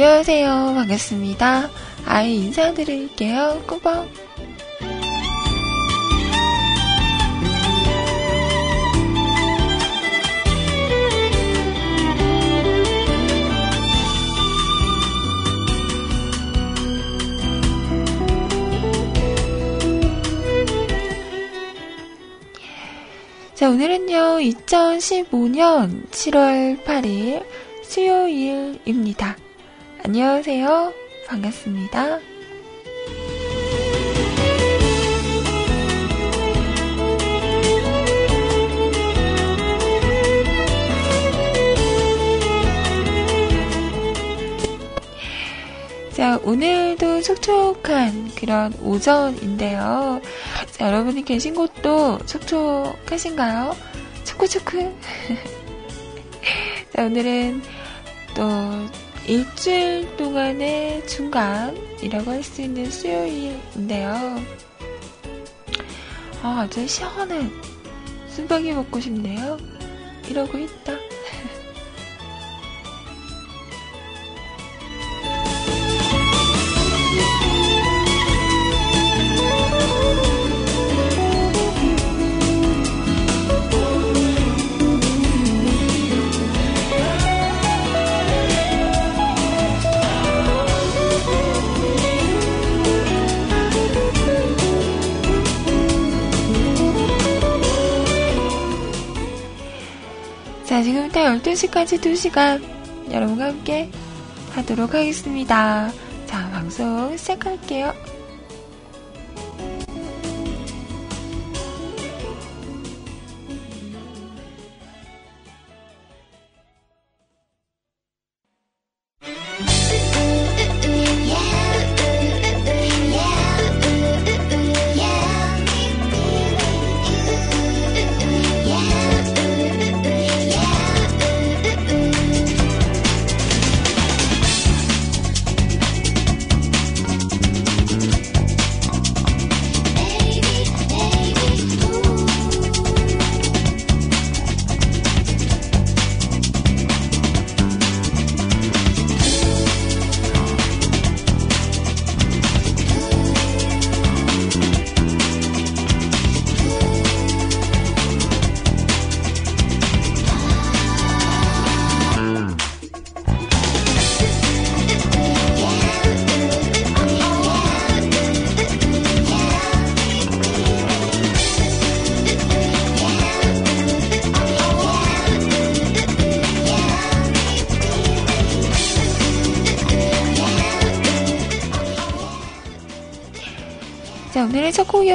안녕하세요. 반갑습니다. 아이 인사드릴게요. 꾸벅. 자, 오늘은요, 2015년 7월 8일 수요일입니다. 안녕하세요. 반갑습니다. 자, 오늘도 촉촉한 그런 오전인데요. 자, 여러분이 계신 곳도 촉촉하신가요? 초코초코. 자, 오늘은 또 일주일 동안의 중간이라고 할 수 있는 수요일인데요. 아, 아주 시원한 수박이 먹고 싶네요. 이러고 있다. 1시까지 2시간 여러분과 함께 하도록 하겠습니다. 자, 방송 시작할게요.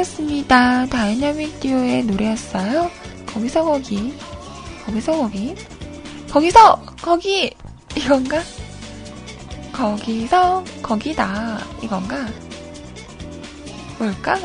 곡이었습니다. 다이나믹 듀오의 노래였어요. 거기서 거기, 거기서 거기, 거기서 거기 이건가? 거기서 거기다 이건가? 뭘까?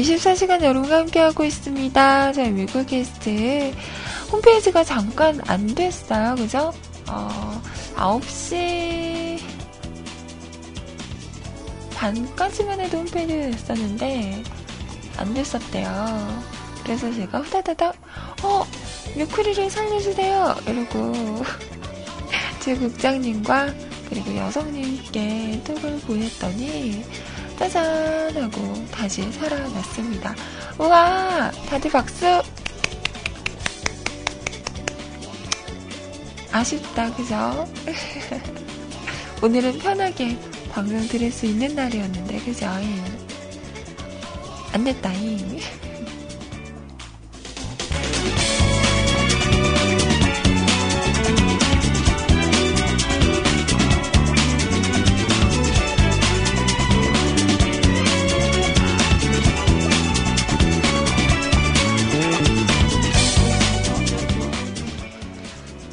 24시간 여러분과 함께하고 있습니다. 자, 뮤클 캐스트 홈페이지가 잠깐 안 됐어요. 그죠? 어, 9시 반까지만 해도 홈페이지 됐었는데, 안 됐었대요. 그래서 제가 후다다닥, 어, 뮤클이를 살려주세요! 이러고, 제 국장님과 그리고 여성님께 톡을 보냈더니, 짜잔! 하고 다시 살아났습니다. 우와! 다들 박수! 아쉽다, 그죠? 오늘은 편하게 방송 들을 수 있는 날이었는데, 그죠? 안 됐다잉.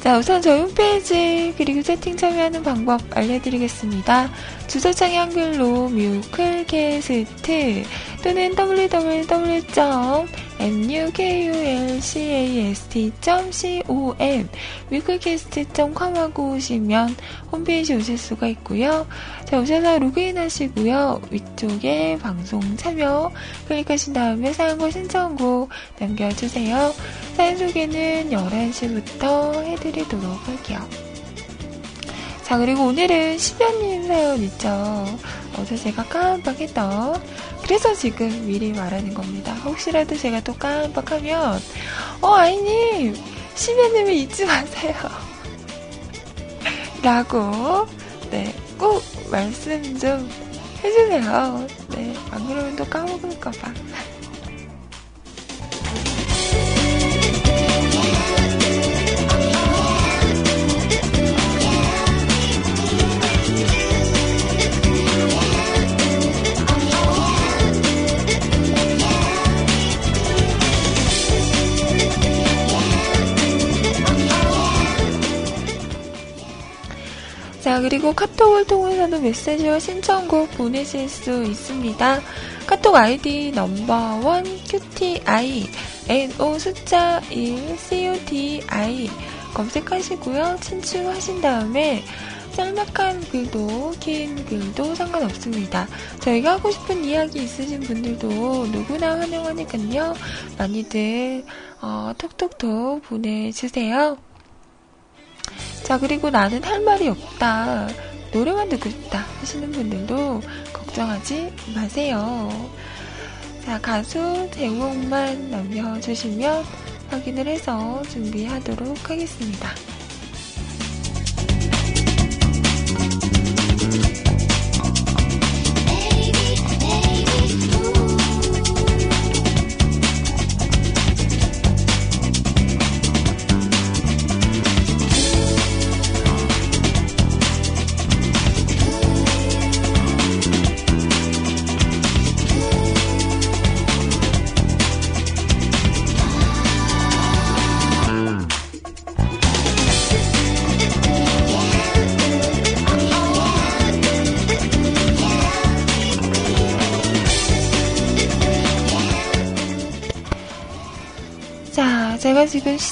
자, 우선 저희 홈페이지 그리고 채팅 참여하는 방법 알려드리겠습니다. 주소창에 한글로 뮤클캐스트 또는 www.nukulcast.com 위클캐스트.com 하고 오시면 홈페이지 오실 수가 있고요. 자, 오셔서 로그인 하시고요. 위쪽에 방송 참여 클릭하신 다음에 사연과 신청곡 남겨주세요. 사연 소개는 11시부터 해드리도록 할게요. 자, 그리고 오늘은 10연님 사연 있죠. 어제 제가 깜빡했던. 그래서 지금 미리 말하는 겁니다. 혹시라도 제가 또 깜빡하면, 어, 아이님, 10연님을 잊지 마세요. 라고, 네, 꼭 말씀 좀 해주세요. 네, 안 그러면 또 까먹을까봐. 메시지와 신청곡 보내실 수 있습니다. 카톡 아이디 넘버원 QTI NO 숫자 1 CUTI 검색하시고요. 친추하신 다음에 짤막한 글도 긴 글도 상관없습니다. 저희가 하고 싶은 이야기 있으신 분들도 누구나 환영하니까요. 많이들 어, 톡톡톡 보내주세요. 자, 그리고 나는 할 말이 없다. 노래만 듣고 싶다 하시는 분들도 걱정하지 마세요. 자, 가수 제목만 남겨주시면 확인을 해서 준비하도록 하겠습니다.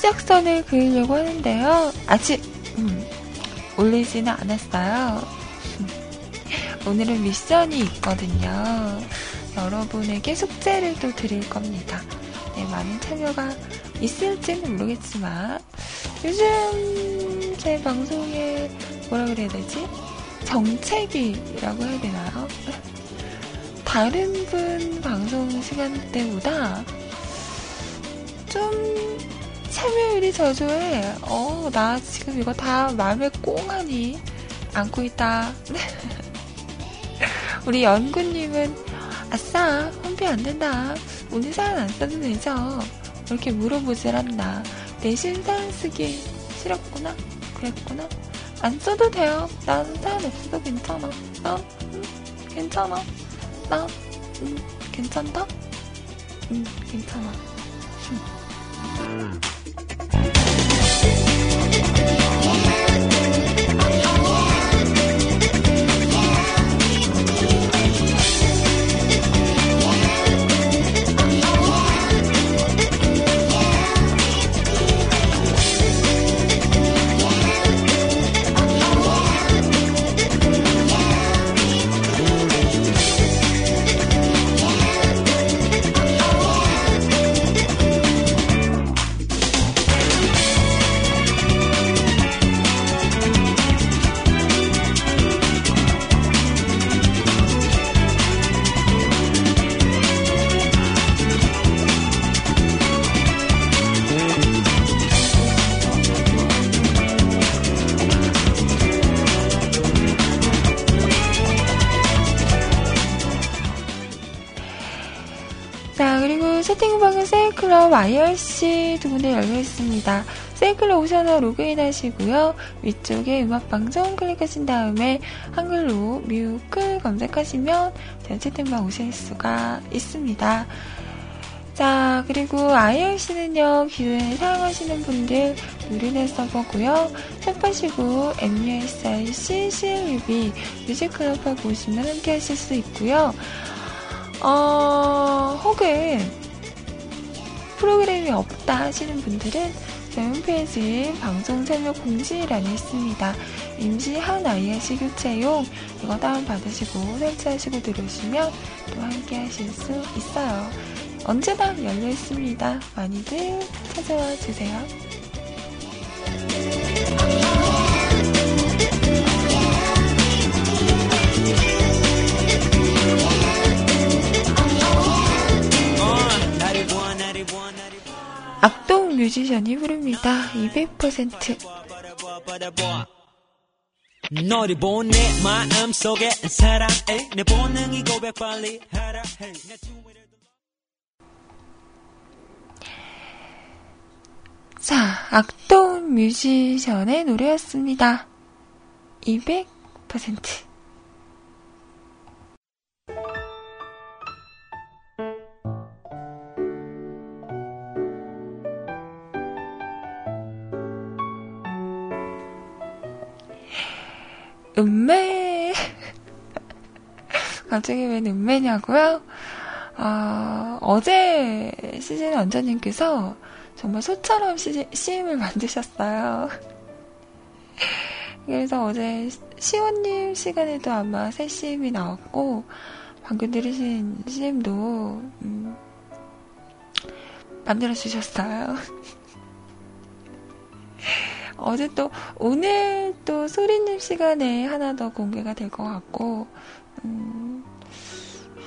시작선을 그리려고 하는데요. 아직 음, 올리지는 않았어요. 오늘은 미션이 있거든요. 여러분에게 숙제를 또 드릴 겁니다. 네, 많은 참여가 있을지는 모르겠지만 요즘 제 방송에 뭐라 그래야 되지? 정체기라고 해야 되나요? 다른 분 방송 시간대보다 좀 참여율이 저조해. 어, 나 지금 이거 다 마음에 꽁하니 안고 있다. 우리 연구님은 아싸, 홈피 안 된다. 오늘 사연 안 써도 되죠? 이렇게 물어보질 않나. 내신 사연 쓰기 싫었구나? 그랬구나? 안 써도 돼요. 난 사연 없어도 괜찮아. 나, 응, 괜찮아. 나, 응, 괜찮다? 응, 괜찮아. 음. IRC 두 군데 열려 있습니다. 세이클럽 오셔서 로그인 하시고요. 위쪽에 음악방송 클릭하신 다음에 한글로 뮤클 검색하시면 채팅방 오실 수가 있습니다. 자, 그리고 IRC는요, 기존에 사용하시는 분들 누리는 서버고요. 탭하시고 MUSIC CLUB 뮤직클럽하고 오시면 함께 하실 수 있고요. 어, 혹은 프로그램이 없다 하시는 분들은 저희 홈페이지 방송 설명 공지란에 있습니다. 임시 한 IRC 교체용 이거 다운받으시고 설치하시고 들어오시면 또 함께 하실 수 있어요. 언제나 열려 있습니다. 많이들 찾아와 주세요. 뮤지션이 부릅니다. 200%. 너를 보내 마음 속에 사랑해 내 본능이 고백 빨리 하라 해 자, 악동 뮤지션의 노래였습니다. 200% 음매. 갑자기 웬 음매냐고요? 아, 어제 시즌 원장님께서 정말 소처럼 시, CM을 만드셨어요. 그래서 어제 시원님 시간에도 아마 새 CM이 나왔고, 방금 들으신 CM도, 음, 만들어주셨어요. 어제 또, 오늘 또 소리님 시간에 하나 더 공개가 될 것 같고, 음,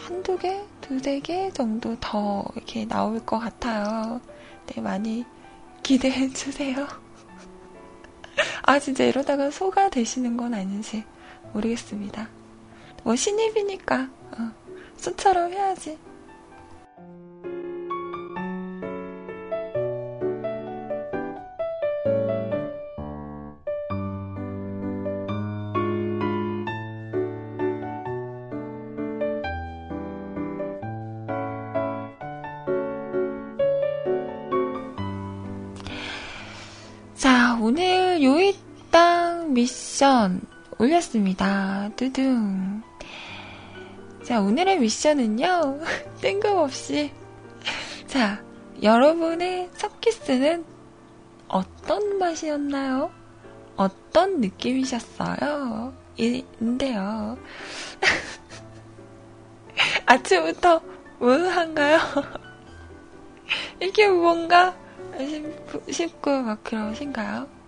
한두 개? 두세 개 정도 더 이렇게 나올 것 같아요. 네, 많이 기대해 주세요. 아, 진짜 이러다가 소가 되시는 건 아닌지 모르겠습니다. 뭐 신입이니까, 어, 소처럼 해야지. 미션 올렸습니다. 뚜둥. 자, 오늘의 미션은요, 뜬금없이. 자, 여러분의 첫 키스는 어떤 맛이었나요? 어떤 느낌이셨어요? 인데요. 아침부터 우한가요? 이게 뭔가 싶고 막 그러신가요?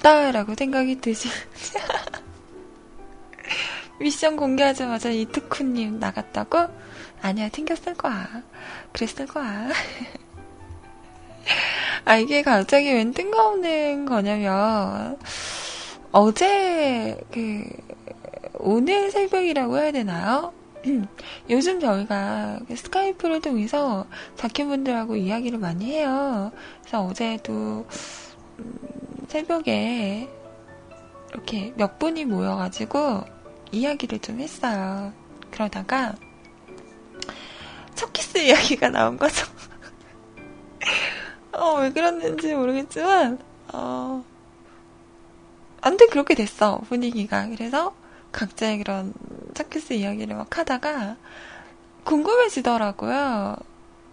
없다라고 생각이 드시. 미션 공개하자마자 이트쿠님 나갔다고? 아니야, 튕겼을 거야. 그랬을 거야. 아, 이게 갑자기 웬 뜬금없는 거냐면, 어제, 그, 오늘 새벽이라고 해야 되나요? 요즘 저희가 그 스카이프를 통해서 자켓분들하고 이야기를 많이 해요. 그래서 어제도, 음, 새벽에 이렇게 몇 분이 모여가지고 이야기를 좀 했어요. 그러다가 첫 키스 이야기가 나온 거죠. 어, 왜 그랬는지 모르겠지만, 어, 안돼 그렇게 됐어, 분위기가. 그래서 각자의 그런 첫 키스 이야기를 막 하다가 궁금해지더라고요.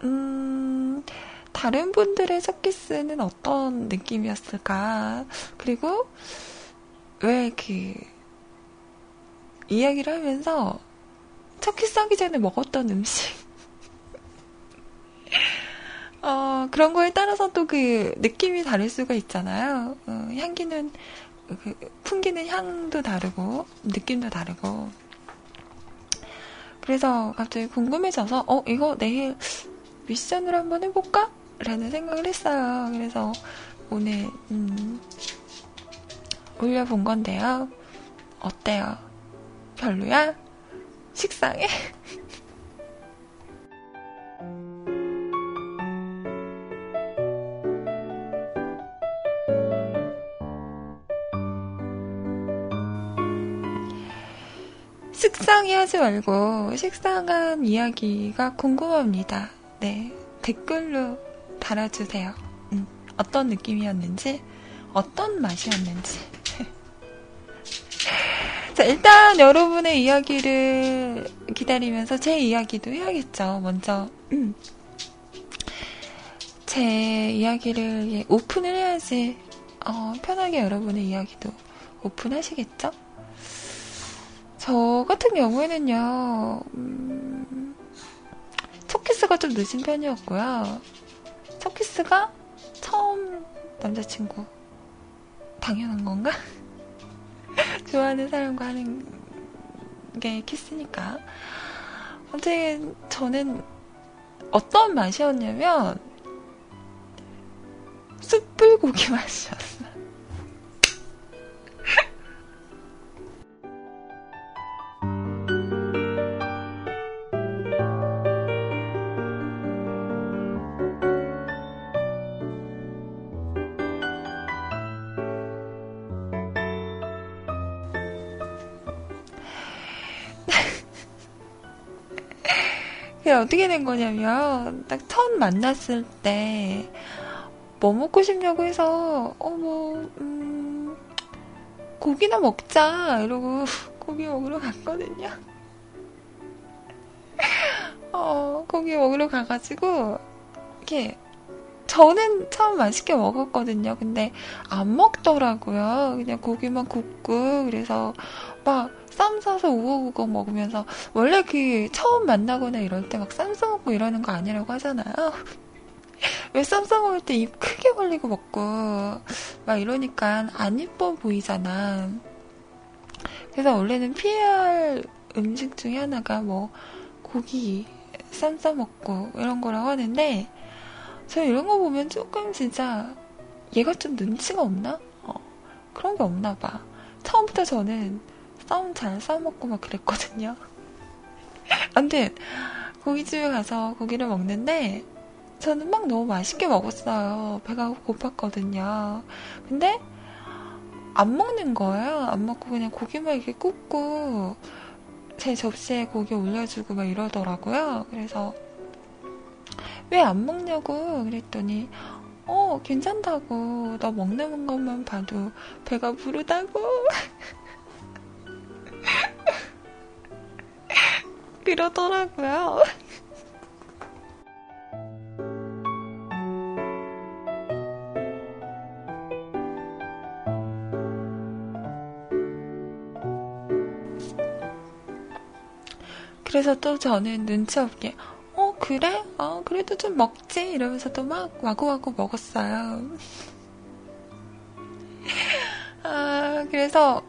음, 다른 분들의 첫 키스는 어떤 느낌이었을까? 그리고 왜 그 이야기를 하면서 첫 키스하기 전에 먹었던 음식 어, 그런 거에 따라서 또 그 느낌이 다를 수가 있잖아요. 어, 향기는 그 풍기는 향도 다르고 느낌도 다르고 그래서 갑자기 궁금해져서 어 이거 내일 미션으로 한번 해볼까? 라는 생각을 했어요. 그래서 오늘, 음, 올려본 건데요. 어때요? 별로야? 식상해? 식상해 하지 말고 식상한 이야기가 궁금합니다. 네. 댓글로 달아주세요. 음, 어떤 느낌이었는지, 어떤 맛이었는지. 자, 일단 여러분의 이야기를 기다리면서 제 이야기도 해야겠죠. 먼저, 음. 제 이야기를 예, 오픈을 해야지, 어, 편하게 여러분의 이야기도 오픈하시겠죠? 저 같은 경우에는요, 음, 첫 키스가 좀 늦은 편이었고요. 첫 키스가 처음 남자친구. 당연한 건가? 좋아하는 사람과 하는 게 키스니까. 아무튼 저는 어떤 맛이었냐면 숯불고기 맛이었어요. 어떻게 된 거냐면, 딱 처음 만났을 때, 뭐 먹고 싶냐고 해서, 어, 뭐, 음, 고기나 먹자. 이러고 고기 먹으러 갔거든요. 어, 고기 먹으러 가가지고, 이렇게, 저는 처음 맛있게 먹었거든요. 근데 안 먹더라고요. 그냥 고기만 굽고, 그래서 막, 쌈 싸서 우거우거 먹으면서 원래 그 처음 만나거나 이럴 때 막 쌈 싸먹고 이러는 거 아니라고 하잖아요. 왜 쌈 싸먹을 때 입 크게 벌리고 먹고 막 이러니까 안 이뻐 보이잖아. 그래서 원래는 피할 음식 중에 하나가 뭐 고기 쌈 싸먹고 이런 거라고 하는데 저 이런 거 보면 조금 진짜 얘가 좀 눈치가 없나? 어, 그런 게 없나 봐. 처음부터 저는 쌈잘 싸먹고 막 그랬거든요. 아무튼 고깃집에 가서 고기를 먹는데 저는 막 너무 맛있게 먹었어요. 배가 고팠거든요. 근데 안 먹는 거예요. 안 먹고 그냥 고기만 이렇게 굽고 제 접시에 고기 올려주고 막 이러더라고요. 그래서 왜 안 먹냐고 그랬더니 어 괜찮다고 너 먹는 것만 봐도 배가 부르다고 그러더라고요. 그래서 또 저는 눈치 없게, 어, 그래? 어, 그래도 좀 먹지? 이러면서 또 막 와구와구 먹었어요. 아, 그래서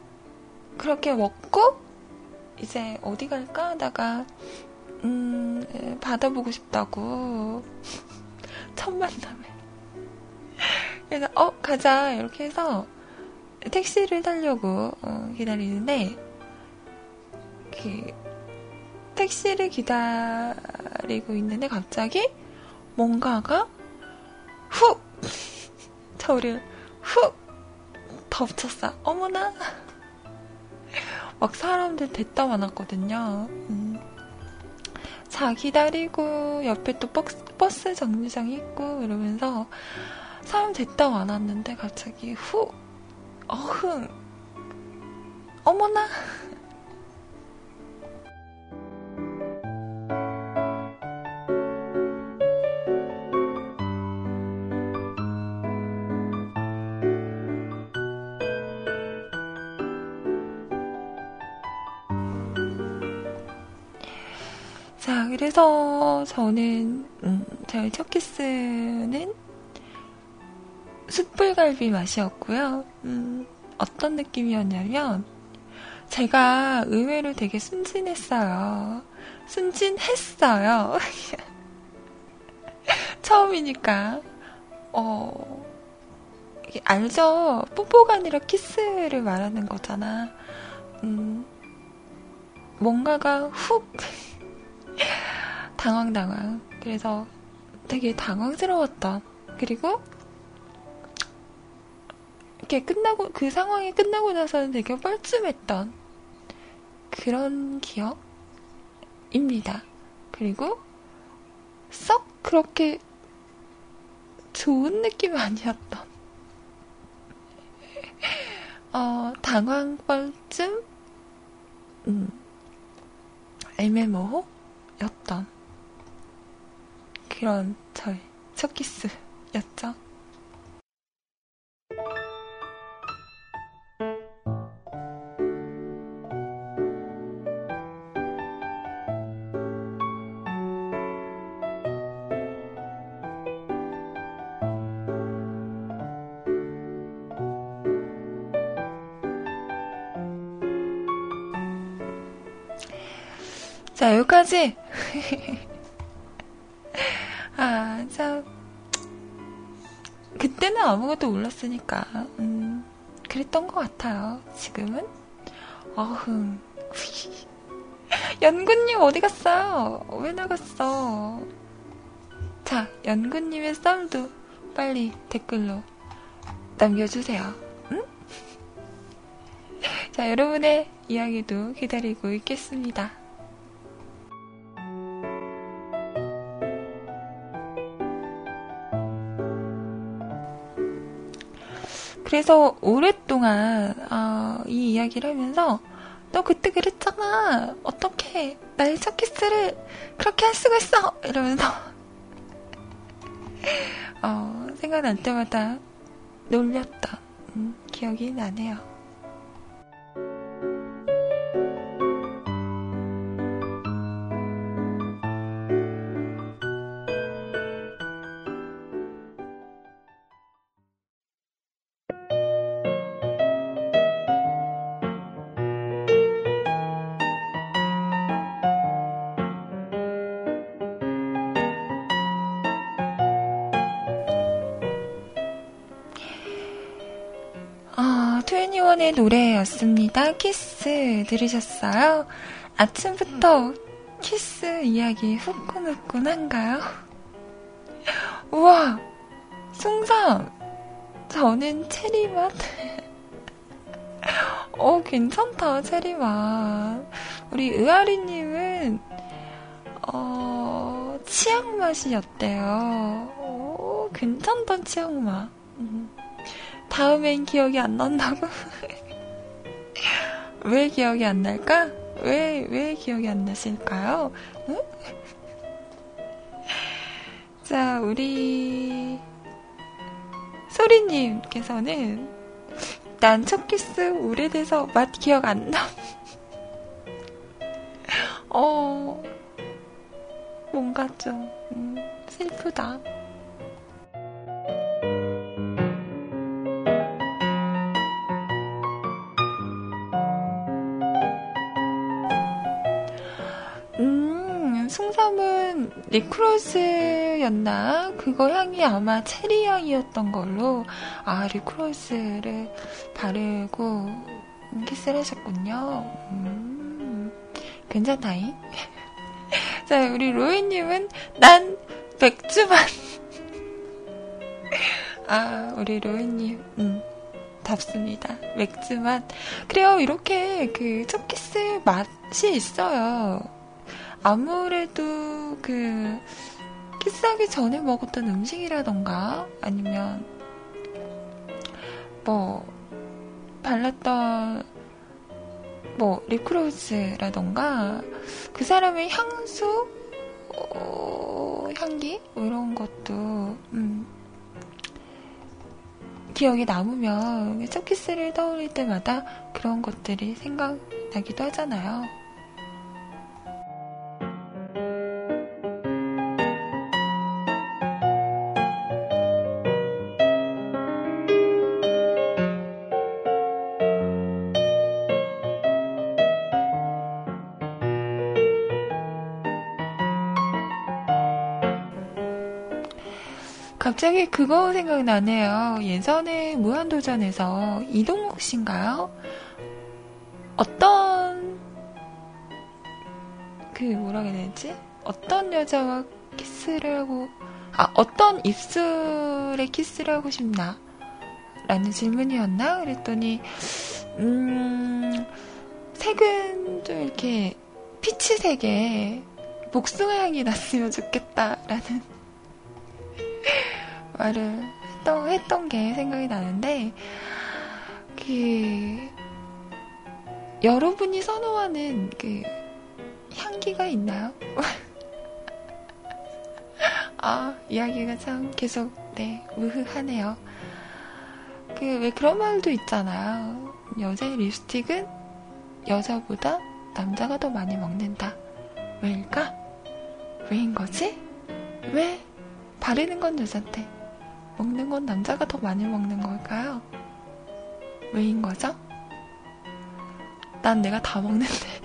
그렇게 먹고, 이제 어디 갈까 하다가, 음, 받아보고 싶다고. 첫 만남에. 그래서, 어, 가자. 이렇게 해서 택시를 타려고 어, 기다리는데, 그, 택시를 기다리고 있는데 갑자기 뭔가가 훅! 저를 훅! 덮쳤어. 어머나! 막 사람들 됐다 많았거든요. 음. 자 기다리고 옆에 또 버스, 버스 정류장이 있고 이러면서 사람 됐다 많았는데 갑자기 후 어흥 어머나 자, 그래서 저는, 음, 저희 첫 키스는 숯불갈비 맛이었고요. 음, 어떤 느낌이었냐면, 제가 의외로 되게 순진했어요. 순진했어요. 처음이니까. 어, 알죠? 뽀뽀가 아니라 키스를 말하는 거잖아. 음, 뭔가가 훅, 당황당황. 그래서 되게 당황스러웠던. 그리고 이렇게 끝나고 그 상황이 끝나고 나서는 되게 뻘쭘했던 그런 기억입니다. 그리고 썩 그렇게 좋은 느낌 아니었던 어, 당황뻘쯤 음, 애매모호 였던 그런 저의 첫 키스였죠. 자, 여기까지. 아, 참. 그때는 아무것도 몰랐으니까, 음, 그랬던 것 같아요. 지금은? 어흥. 연구님 어디 갔어요? 왜 나갔어? 자, 연구님의 썰도 빨리 댓글로 남겨주세요. 응? 자, 여러분의 이야기도 기다리고 있겠습니다. 그래서 오랫동안 어, 이 이야기를 하면서 너 그때 그랬잖아. 어떻게 나의 첫 키스를 그렇게 할 수가 있어? 이러면서 어, 생각날 때마다 놀렸던 음, 기억이 나네요. 트웬티원의 노래였습니다. 키스 들으셨어요? 아침부터 키스 이야기 후끈후끈한가요? 우와! 숭삼! 저는 체리맛. 어, 괜찮다, 체리맛. 우리 의아리님은, 어, 치약맛이었대요. 오, 괜찮다, 치약맛. 음. 다음엔 기억이 안 난다고? 왜 기억이 안 날까? 왜, 왜 기억이 안? 응? 자, 우리, 소리님께서는, 난 첫 키스 오래돼서 맛 기억 안 나. 어, 뭔가 좀, 음, 슬프다. 립글로스였나? 그거 향이 아마 체리 향이었던 걸로 아 립글로스를 바르고 키스를 하셨군요. 음, 괜찮다잉? 자 우리 로이님은 난 맥주만 아 우리 로이님 음. 답습니다. 맥주만. 그래요, 이렇게 그 첫 키스 맛이 있어요. 아무래도 그 키스하기 전에 먹었던 음식이라던가 아니면 뭐 발랐던 뭐 립크로즈라던가 그 사람의 향수 어, 향기 뭐 이런 것도 음, 기억에 남으면 첫 키스를 떠올릴 때마다 그런 것들이 생각나기도 하잖아요. 갑자기 그거 생각나네요. 예전에 무한도전에서 이동욱 씨인가요? 어떤 그 뭐라 해야 되지? 어떤 여자와 키스를 하고 아 어떤 입술에 키스를 하고 싶나? 라는 질문이었나? 그랬더니 음 색은 좀 이렇게 피치색에 복숭아 향이 났으면 좋겠다라는 말을 했던, 했던 게 생각이 나는데, 그, 여러분이 선호하는 그 향기가 있나요? 아, 이야기가 참 계속, 네, 무흐하네요. 그, 왜 그런 말도 있잖아요. 여자의 립스틱은 여자보다 남자가 더 많이 먹는다. 왜일까? 왜인 거지? 왜? 바르는 건 여잔데, 먹는 건 남자가 더 많이 먹는 걸까요? 왜인 거죠? 난 내가 다 먹는데.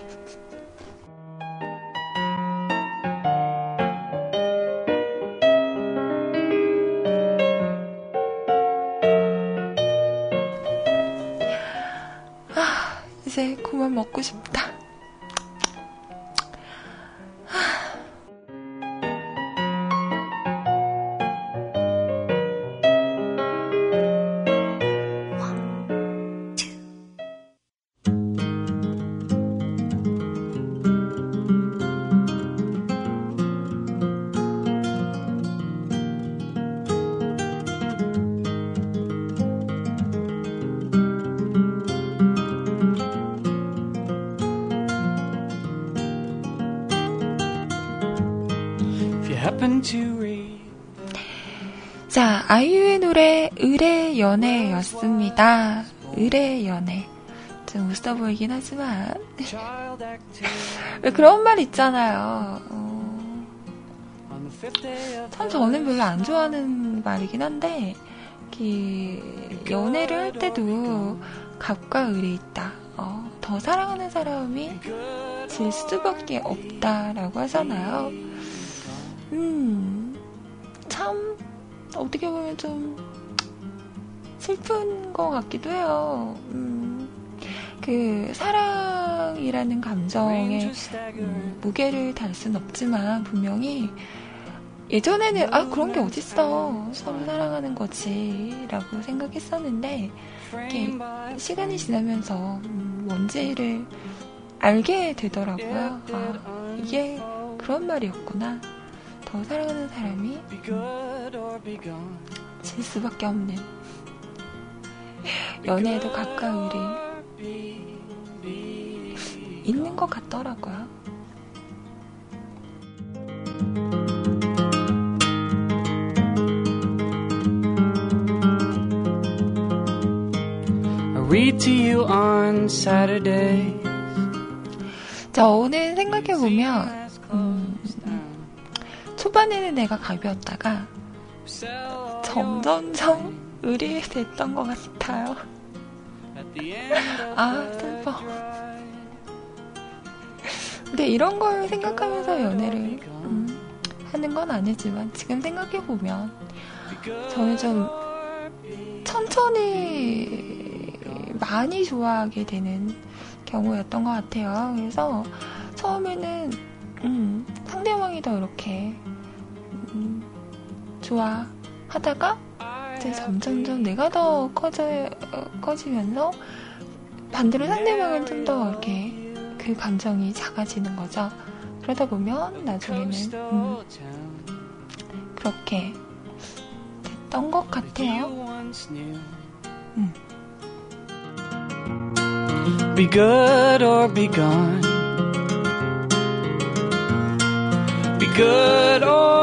아, 이제 그만 먹고 싶다. 아이유의 노래 의뢰 연애였습니다. 의뢰 연애. 좀 웃어 보이긴 하지만 왜 그런 말 있잖아요. 어, 참 저는 별로 안 좋아하는 말이긴 한데 그 연애를 할 때도 갑과 을이 있다. 어, 더 사랑하는 사람이 질 수밖에 없다라고 하잖아요. 음, 참 어떻게 보면 좀 슬픈 것 같기도 해요. 음, 그 사랑이라는 감정에 음, 무게를 달 순 없지만 분명히 예전에는 아 그런 게 어딨어 서로 사랑하는 거지라고 생각했었는데 이렇게 시간이 지나면서 음, 뭔지를 알게 되더라고요. 아 이게 그런 말이었구나. 더 사랑하는 사람이 질 수밖에 없는 연애에도 가까운 일이 있는 것 같더라고요. 자, 오늘 생각해보면, 음, 초반에는 내가 가벼웠다가, 점점점 의리됐던 것 같아요. 아, 슬퍼. 근데 이런 걸 생각하면서 연애를 음, 하는 건 아니지만 지금 생각해보면 저는 좀 천천히 많이 좋아하게 되는 경우였던 것 같아요. 그래서 처음에는 음, 상대방이 더 이렇게 음, 좋아 하다가 이제 점점점 내가 더 커져 커지면서 반대로 상대방은 좀 더 이렇게 그 감정이 작아지는 거죠. 그러다 보면 나중에는 음, 그렇게 됐던 것 같아요. 음. Be good or be gone. Be good or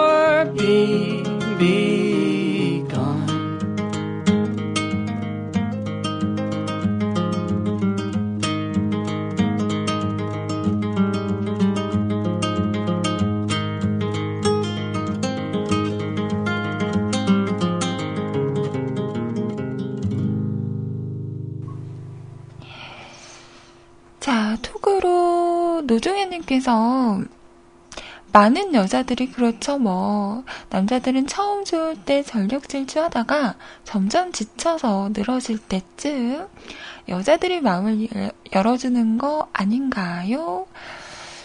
노종현님께서 많은 여자들이 그렇죠, 뭐. 남자들은 처음 좋을 때 전력 질주하다가 점점 지쳐서 늘어질 때쯤 여자들이 마음을 열어주는 거 아닌가요?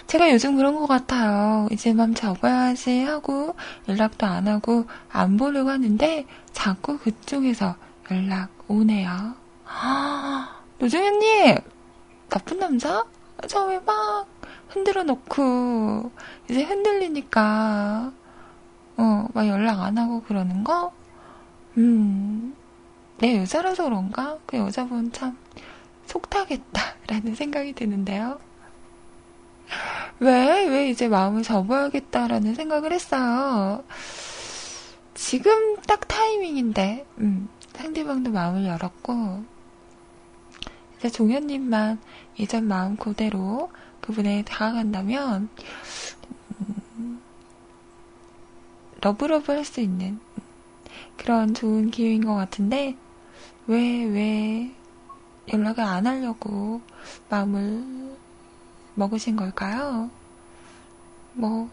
제가 요즘 그런 것 같아요. 이제 맘 접어야지 하고 연락도 안 하고 안 보려고 하는데 자꾸 그쪽에서 연락 오네요. 노정현님! 나쁜 남자? 처음에 막 흔들어 놓고, 이제 흔들리니까, 어, 막 연락 안 하고 그러는 거? 음, 내 여자라서 그런가? 그 여자분 참 속타겠다라는 생각이 드는데요. 왜, 왜 이제 마음을 접어야겠다라는 생각을 했어요. 지금 딱 타이밍인데, 음, 상대방도 마음을 열었고, 이제 종현님만 예전 마음 그대로 그분에 다가간다면, 음, love love 할 수 있는 그런 좋은 기회인 것 같은데, 왜, 왜 연락을 안 하려고 마음을 먹으신 걸까요? 뭐,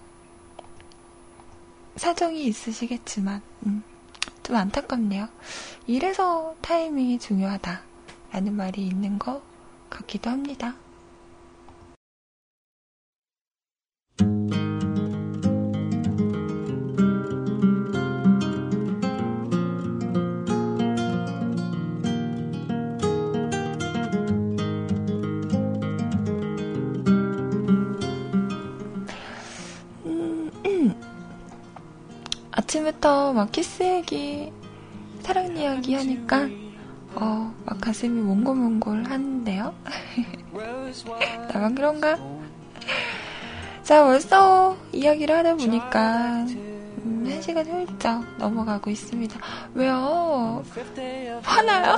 사정이 있으시겠지만, 음, 좀 안타깝네요. 이래서 타이밍이 중요하다. 라는 말이 있는 것 같기도 합니다. 아침부터 막 키스 얘기, 사랑 이야기 하니까, 어, 막 가슴이 몽골몽골 하는데요? 나만 그런가? 자, 벌써 이야기를 하다 보니까, 음, 한 시간 훌쩍 넘어가고 있습니다. 왜요? 화나요?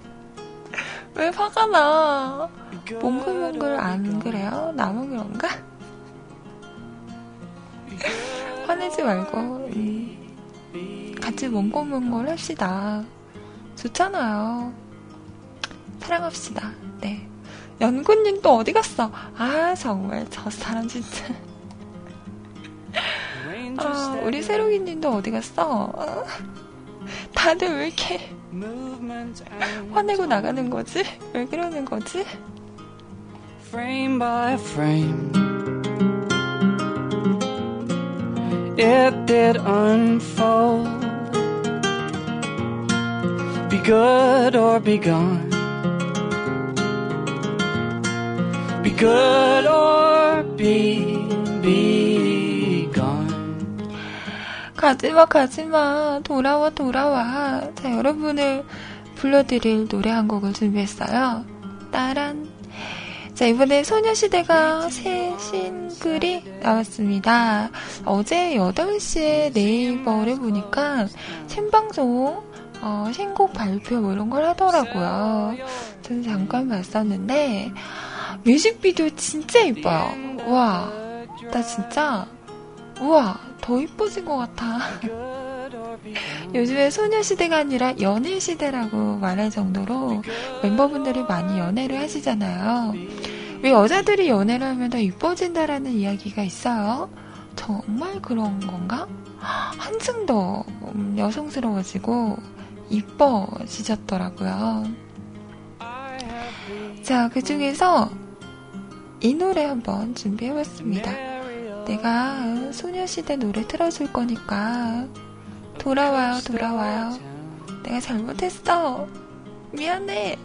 왜 화가 나? 몽글몽글 안 그래요? 나만 그런가? 화내지 말고 음, 같이 몽골몽골 합시다. 좋잖아요. 사랑합시다. 네. 연구님 또 어디 갔어? 아 정말 저 사람 진짜. 아, 우리 세롱이님도 어디 갔어? 다들 왜 이렇게 화내고 나가는 거지? 왜 그러는 거지? Frame by frame. It did unfold. Be good or be gone. Be good or be, be gone. 가지마, 가지마. 돌아와, 돌아와. 자, 여러분을 불러드릴 노래 한 곡을 준비했어요. 따란. 자, 이번에 소녀시대가 새 싱글이 나왔습니다. 어제 8시에 네이버를 보니까 생방송 어, 신곡 발표 뭐 이런 걸 하더라고요. 저는 잠깐 봤었는데 뮤직비디오 진짜 이뻐요. 와, 나 진짜 우와 더 이뻐진 것 같아. 요즘에 소녀시대가 아니라 연애시대라고 말할 정도로 멤버분들이 많이 연애를 하시잖아요. 왜 여자들이 연애를 하면 더 이뻐진다라는 이야기가 있어요? 정말 그런 건가? 한층 더 음, 여성스러워지고 이뻐지셨더라고요. 자, 그 중에서 이 노래 한번 준비해봤습니다. 내가 소녀시대 노래 틀어줄 거니까 돌아와요, 돌아와요. 내가 잘못했어. 미안해.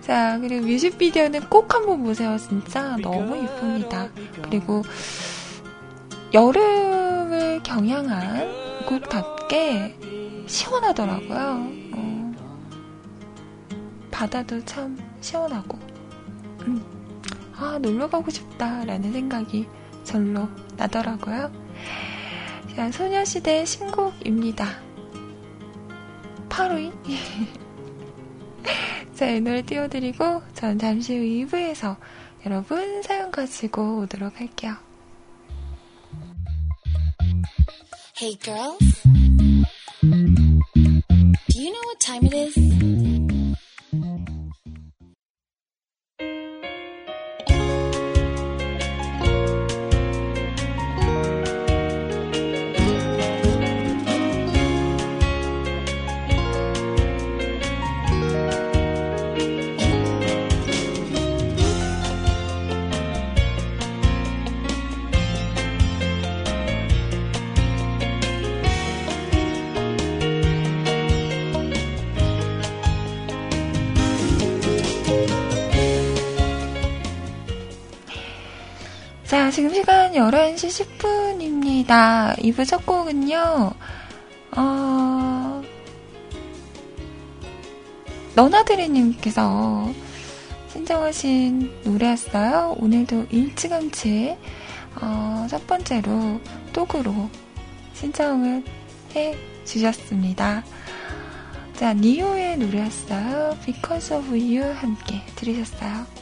자, 그리고 뮤직비디오는 꼭 한번 보세요. 진짜 너무 이쁩니다. 그리고 여름을 경향한 곡답게 시원하더라고요. 어, 바다도 참 시원하고. 음, 아, 놀러 가고 싶다라는 생각이 절로 나더라고요. 자, 소녀시대 신곡입니다. 8위. 자, 이 노래 띄워드리고, 전 잠시 후 2부에서 여러분 사연 가지고 오도록 할게요. Hey girls. Do you know what time it is? 자, 지금 시간 11시 10분입니다. 2부 첫 곡은요, 어, 너나드리님께서 신청하신 노래였어요. 오늘도 일찌감치, 어, 첫 번째로, 톡으로 신청을 해 주셨습니다. 자, 니오의 노래였어요. Because of You 함께 들으셨어요.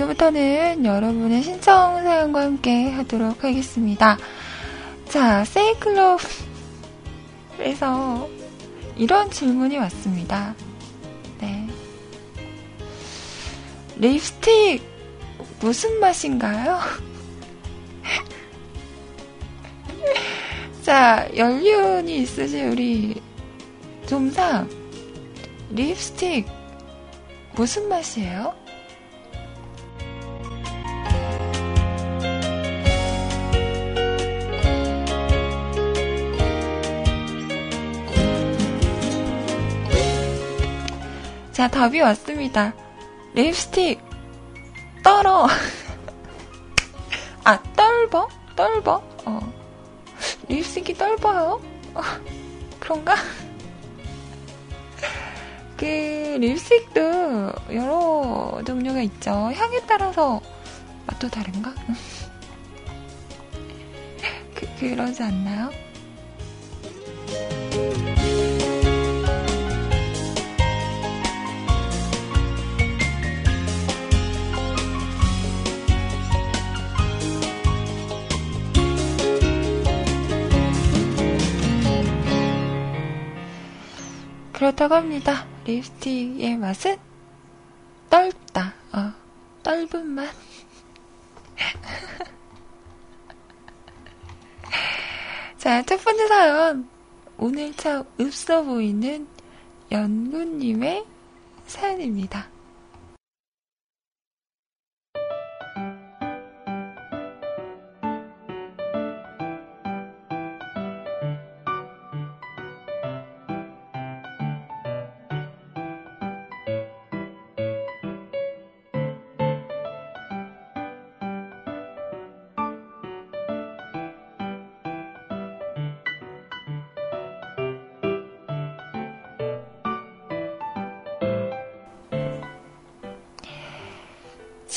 지금부터는 여러분의 신청 사연과 함께 하도록 하겠습니다. 자, 세이클럽에서 이런 질문이 왔습니다. 네. 립스틱 무슨 맛인가요? 자, 연륜이 있으신 우리 좀상 립스틱 무슨 맛이에요? 자, 답이 왔습니다. 립스틱, 떨어. 아, 떨버? 떨버? 어. 립스틱이 떨버요? 어, 그런가? 그, 립스틱도 여러 종류가 있죠. 향에 따라서 맛도 다른가? 그, 그러지 않나요? 그렇다고 합니다. 립스틱의 맛은 떫다. 어, 떫은 맛. 자, 첫 번째 사연. 오늘 참 없어 보이는 연구님의 사연입니다.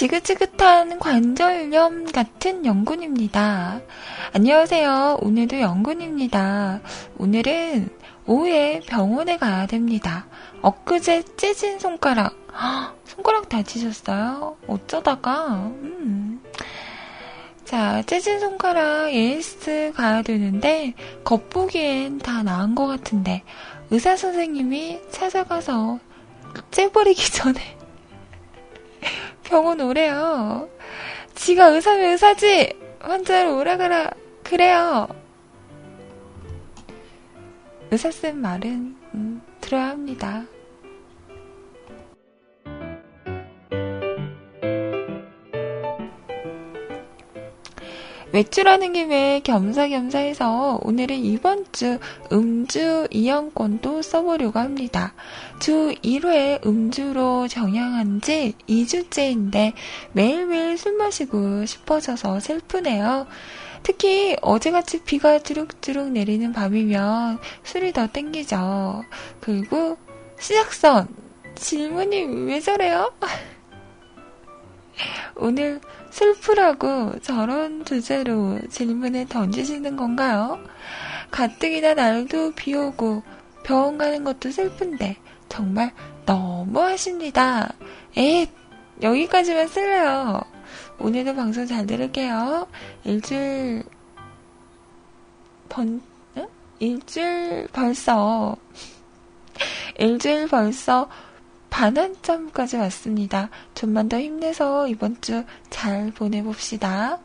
지긋지긋한 관절염 같은 영군입니다. 안녕하세요. 오늘도 영군입니다. 오늘은 오후에 병원에 가야 됩니다. 엊그제 찢은 손가락. 손가락 다치셨어요? 어쩌다가? 음. 자, 찢은 손가락 AS 가야 되는데, 겉보기엔 다 나은 것 같은데, 의사 선생님이 찾아가서 째버리기 전에 병원 오래요. 지가 의사면 의사지! 환자를 오라가라. 그래요. 의사 쓴 말은, 음, 들어야 합니다. 외출하는 김에 겸사겸사 해서 오늘은 이번 주 음주 이용권도 써보려고 합니다. 주 1회 음주로 정향한 지 2주째인데 매일매일 술 마시고 싶어져서 슬프네요. 특히 어제같이 비가 주룩주룩 내리는 밤이면 술이 더 땡기죠. 그리고 시작선 질문이 왜 저래요? 오늘 슬프라고 저런 주제로 질문을 던지시는 건가요? 가뜩이나 날도 비 오고 병원 가는 것도 슬픈데 정말 너무하십니다. 에 여기까지만 쓸래요. 오늘도 방송 잘 들을게요. 일주일 번, 응? 일주일 벌써, 일주일 벌써 반환점까지 왔습니다. 좀만 더 힘내서 이번 주 잘 보내봅시다.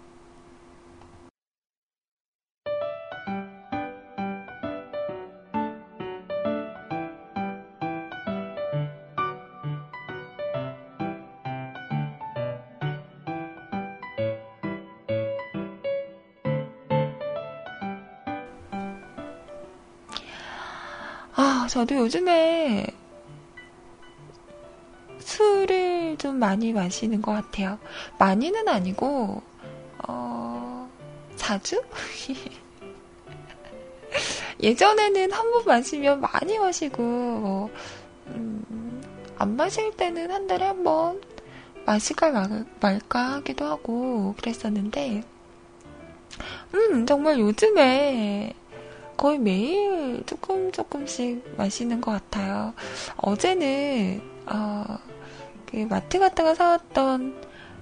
아, 저도 요즘에 술을 좀 많이 마시는 것 같아요. 많이는 아니고, 어, 자주? 예전에는 한 번 마시면 많이 마시고, 뭐, 음, 안 마실 때는 한 달에 한 번 마실까 말까 하기도 하고 그랬었는데, 음, 정말 요즘에 거의 매일 조금 조금씩 마시는 것 같아요. 어제는 어, 그 마트 갔다가 사왔던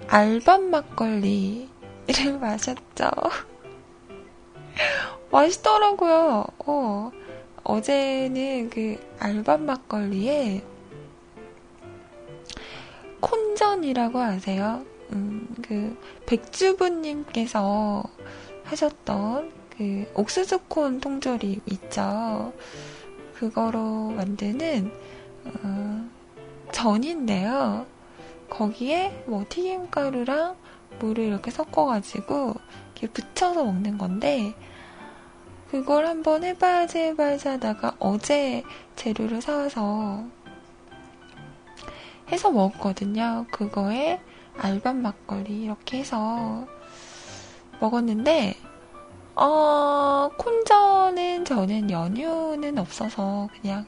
알밤 막걸리를 마셨죠. 맛있더라고요. 어, 어제는 그 알밤 막걸리에 콘전이라고 아세요? 음, 그 백주부님께서 하셨던 그 옥수수콘 통조림 있죠. 그거로 만드는 어, 전인데요. 거기에 뭐 튀김가루랑 물을 이렇게 섞어가지고 이렇게 붙여서 먹는 건데 그걸 한번 해봐야지 해봐야지 하다가 어제 재료를 사와서 해서 먹었거든요. 그거에 알밤 막걸리 이렇게 해서 먹었는데 어, 콘전은 저는 연유는 없어서 그냥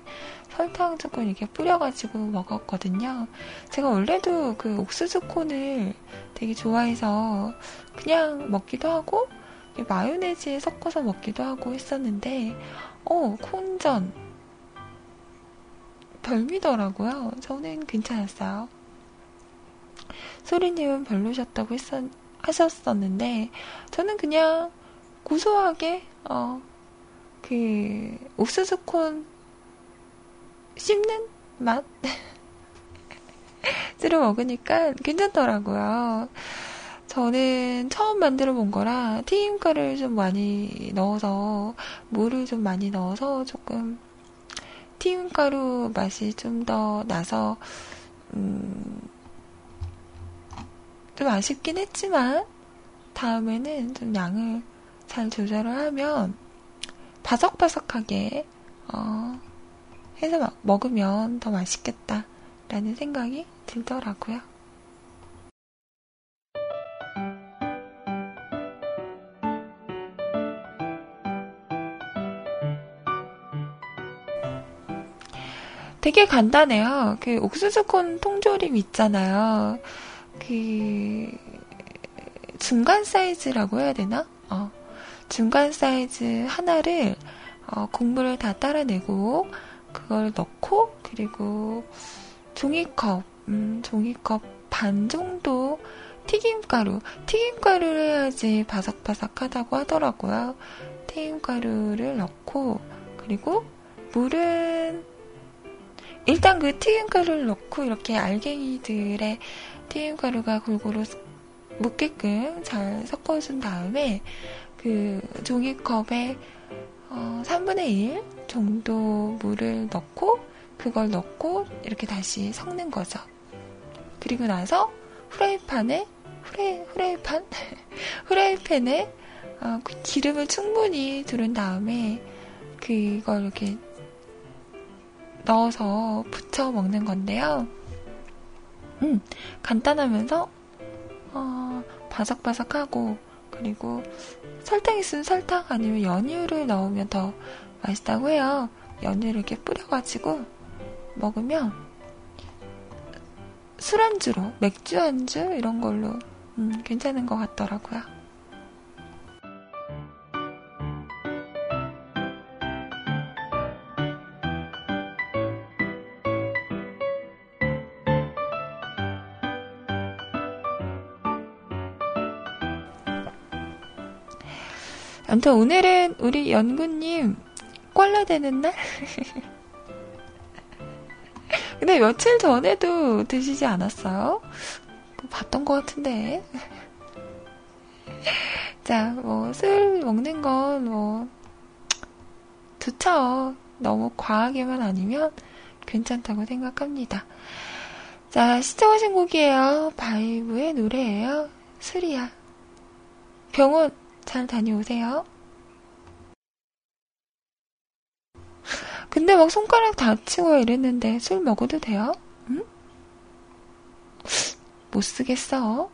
설탕 조금 이렇게 뿌려가지고 먹었거든요. 제가 원래도 그 옥수수 콘을 되게 좋아해서 그냥 먹기도 하고 마요네즈에 섞어서 먹기도 하고 했었는데, 어, 콘전. 별미더라고요. 저는 괜찮았어요. 소리님은 별로셨다고 했었, 하셨었는데, 저는 그냥 고소하게 어, 그 옥수수콘 씹는 맛 쓰러 먹으니까 괜찮더라고요. 저는 처음 만들어 본 거라 튀김가루를 좀 많이 넣어서 물을 좀 많이 넣어서 조금 튀김가루 맛이 좀 더 나서 음, 좀 아쉽긴 했지만 다음에는 좀 양을 잘 조절을 하면 바삭바삭하게 어, 해서 먹으면 더 맛있겠다 라는 생각이 들더라고요. 되게 간단해요. 그 옥수수콘 통조림 있잖아요. 그 중간 사이즈라고 해야 되나? 어. 중간 사이즈 하나를 어, 국물을 다 따라내고 그걸 넣고 그리고 종이컵 음, 종이컵 반 정도 튀김가루 튀김가루를 해야지 바삭바삭하다고 하더라고요. 튀김가루를 넣고 그리고 물은 일단 그 튀김가루를 넣고 이렇게 알갱이들의 튀김가루가 골고루 묻게끔 잘 섞어준 다음에 그 종이컵에 어, 3분의 1 정도 물을 넣고 그걸 넣고 이렇게 다시 섞는 거죠. 그리고 나서 후라이팬에 후레 후라이팬 후라이팬에 어, 그 기름을 충분히 두른 다음에 그걸 이렇게 넣어서 부쳐 먹는 건데요. 음, 간단하면서 어, 바삭바삭하고 그리고 설탕 있으면 설탕 아니면 연유를 넣으면 더 맛있다고 해요. 연유를 이렇게 뿌려가지고 먹으면 술안주로 맥주 안주 이런 걸로 음, 괜찮은 것 같더라고요. 아무튼 오늘은 우리 연구님 꼴라 되는 날? 근데 며칠 전에도 드시지 않았어요? 봤던 것 같은데. 자, 뭐, 술 먹는 건 뭐, 좋죠. 너무 과하게만 아니면 괜찮다고 생각합니다. 자, 시청하신 곡이에요. 바이브의 노래예요. 술이야. 병원 잘 다녀오세요. 근데 막 손가락 다치고 이랬는데 술 먹어도 돼요? 응? 못 쓰겠어.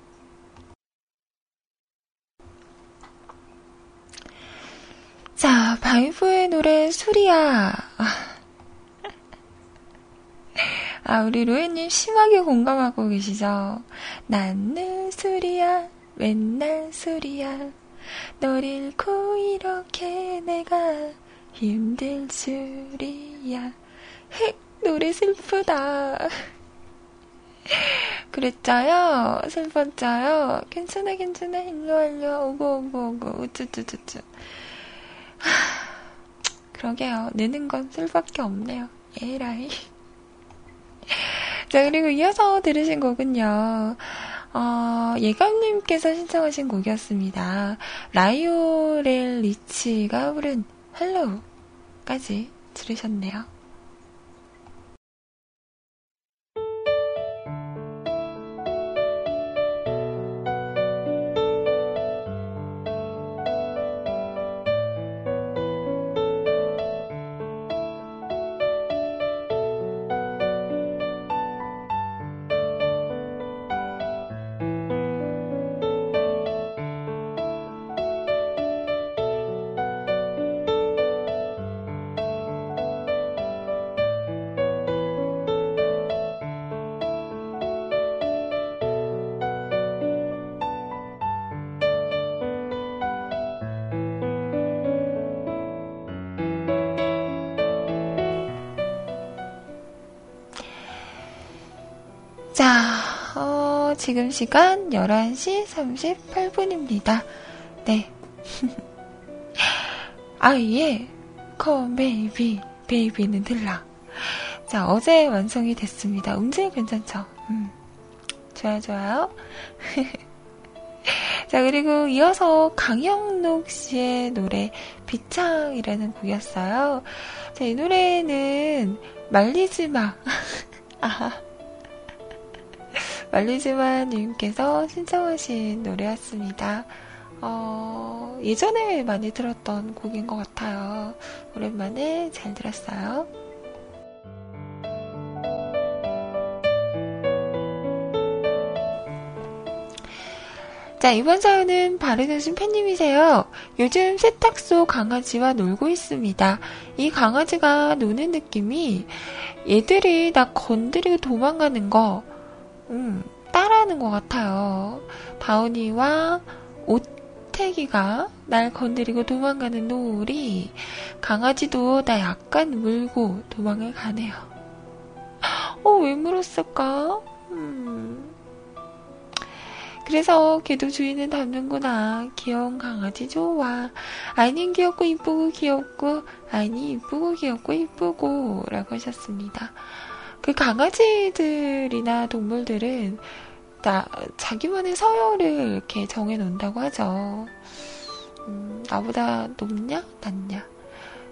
자, 바이브의 노래 술이야. 아, 우리 로에님 심하게 공감하고 계시죠? 나는 술이야, 맨날 술이야. 널 잃고 이렇게 내가 힘들 줄이야. 헥, 노래 슬프다. 그랬죠요? 슬펐죠요? 괜찮아, 괜찮아. 일로 와, 일로 와. 오고, 오고, 오고. 우쭈쭈쭈쭈. 그러게요. 내는 건 술밖에 없네요. 에라이. 자, 그리고 이어서 들으신 곡은요. 어, 예감님께서 신청하신 곡이었습니다. 라이오렐 리치가 부른 헬로우까지 들으셨네요. 지금 시간 11시 38분입니다. 네. 아이의 Come Baby, Baby는 들라. 자, 어제 완성이 됐습니다. 음질 괜찮죠? 음. 좋아요, 좋아요. 자, 그리고 이어서 강영록 씨의 노래 비창이라는 곡이었어요. 자, 이 노래는 말리지 마. 아. 말리지마님께서 신청하신 노래였습니다. 어, 예전에 많이 들었던 곡인 것 같아요. 오랜만에 잘 들었어요. 자, 이번 사연은 바르는신 팬님이세요. 요즘 세탁소 강아지와 놀고 있습니다. 이 강아지가 노는 느낌이 얘들이 나 건드리고 도망가는 거, 음, 따라하는 것 같아요. 다운이와 오태기가 날 건드리고 도망가는 노을이 강아지도 나 약간 물고 도망을 가네요. 어, 왜 물었을까? 음. 그래서 걔도 주인은 닮는구나. 귀여운 강아지 좋아. 아이는 귀엽고 이쁘고 귀엽고 아이니 이쁘고 귀엽고 이쁘고 라고 하셨습니다. 그 강아지들이나 동물들은 나, 자기만의 서열을 이렇게 정해 놓는다고 하죠. 음, 나보다 높냐? 낮냐?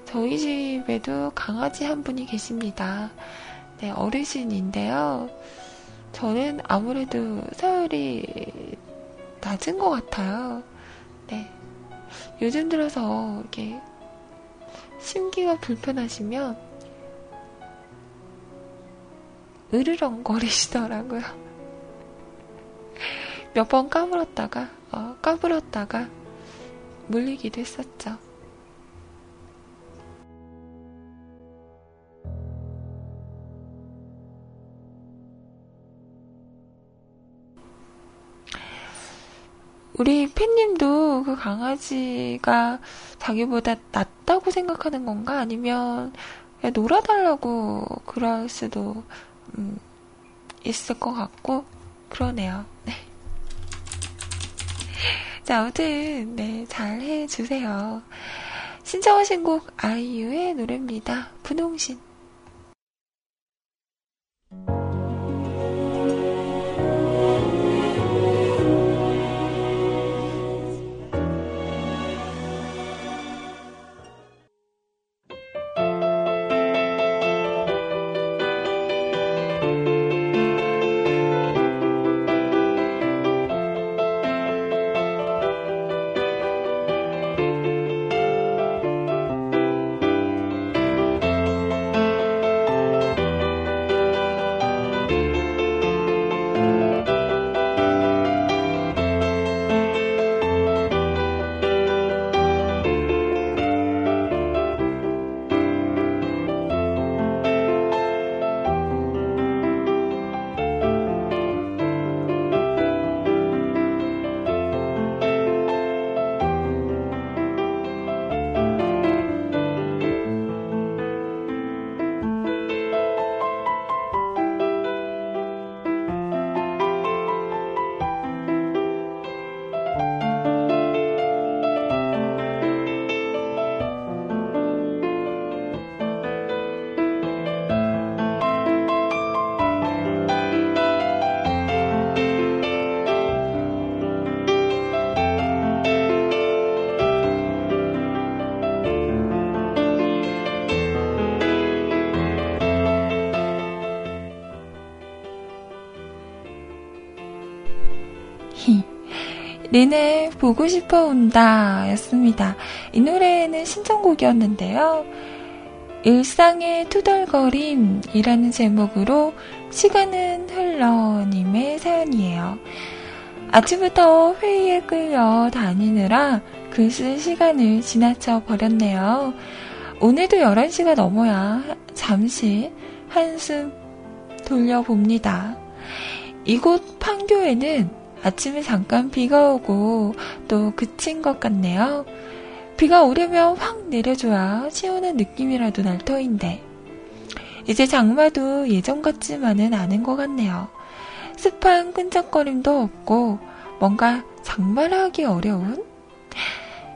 저희 집에도 강아지 한 분이 계십니다. 네, 어르신인데요. 저는 아무래도 서열이 낮은 것 같아요. 네. 요즘 들어서 이게 심기가 불편하시면 으르렁거리시더라고요. 몇 번 까불었다가, 어, 까불었다가 물리기도 했었죠. 우리 팬님도 그 강아지가 자기보다 낫다고 생각하는 건가? 아니면 놀아달라고 그럴 수도 음, 있을 것 같고 그러네요. 네. 자, 아무튼, 네, 잘 해주세요. 신청하신 곡 아이유의 노래입니다. 분홍신. 니네 보고 싶어 온다 였습니다. 이 노래는 신청곡이었는데요. 일상의 투덜거림이라는 제목으로 시간은 흘러님의 사연이에요. 아침부터 회의에 끌려 다니느라 글 쓸 시간을 지나쳐 버렸네요. 오늘도 11시가 넘어야 잠시 한숨 돌려봅니다. 이곳 판교에는 아침에 잠깐 비가 오고 또 그친 것 같네요. 비가 오려면 확 내려줘야 시원한 느낌이라도 날 터인데. 이제 장마도 예전 같지만은 않은 것 같네요. 습한 끈적거림도 없고 뭔가 장마를 하기 어려운?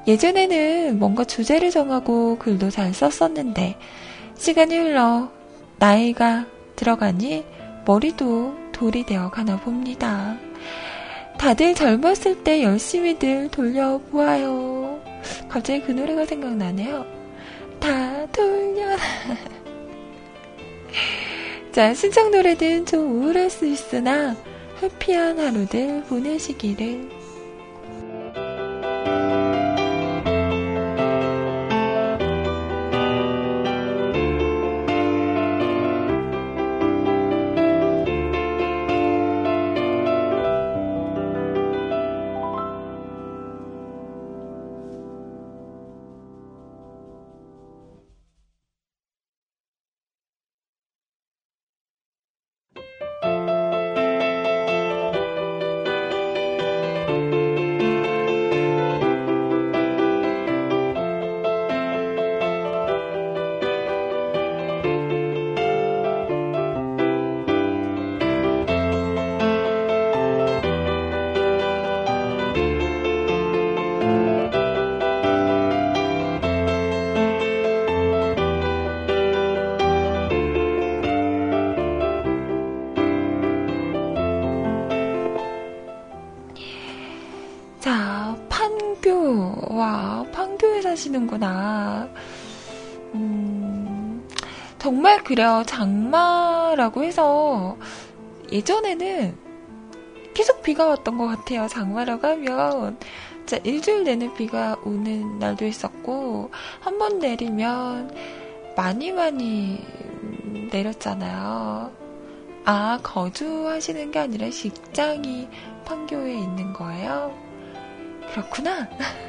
예전에는 뭔가 주제를 정하고 글도 잘 썼었는데 시간이 흘러 나이가 들어가니 머리도 돌이 되어 가나 봅니다. 다들 젊었을 때 열심히들 돌려보아요. 갑자기 그 노래가 생각나네요. 다 돌려. 자, 신청 노래든 좀 우울할 수 있으나 해피한 하루들 보내시기를. 하시는구나. 음, 정말 그래요. 장마라고 해서 예전에는 계속 비가 왔던 것 같아요. 장마라고 하면. 자, 일주일 내내 비가 오는 날도 있었고, 한 번 내리면 많이 많이 내렸잖아요. 아, 거주하시는 게 아니라 직장이 판교에 있는 거예요? 그렇구나.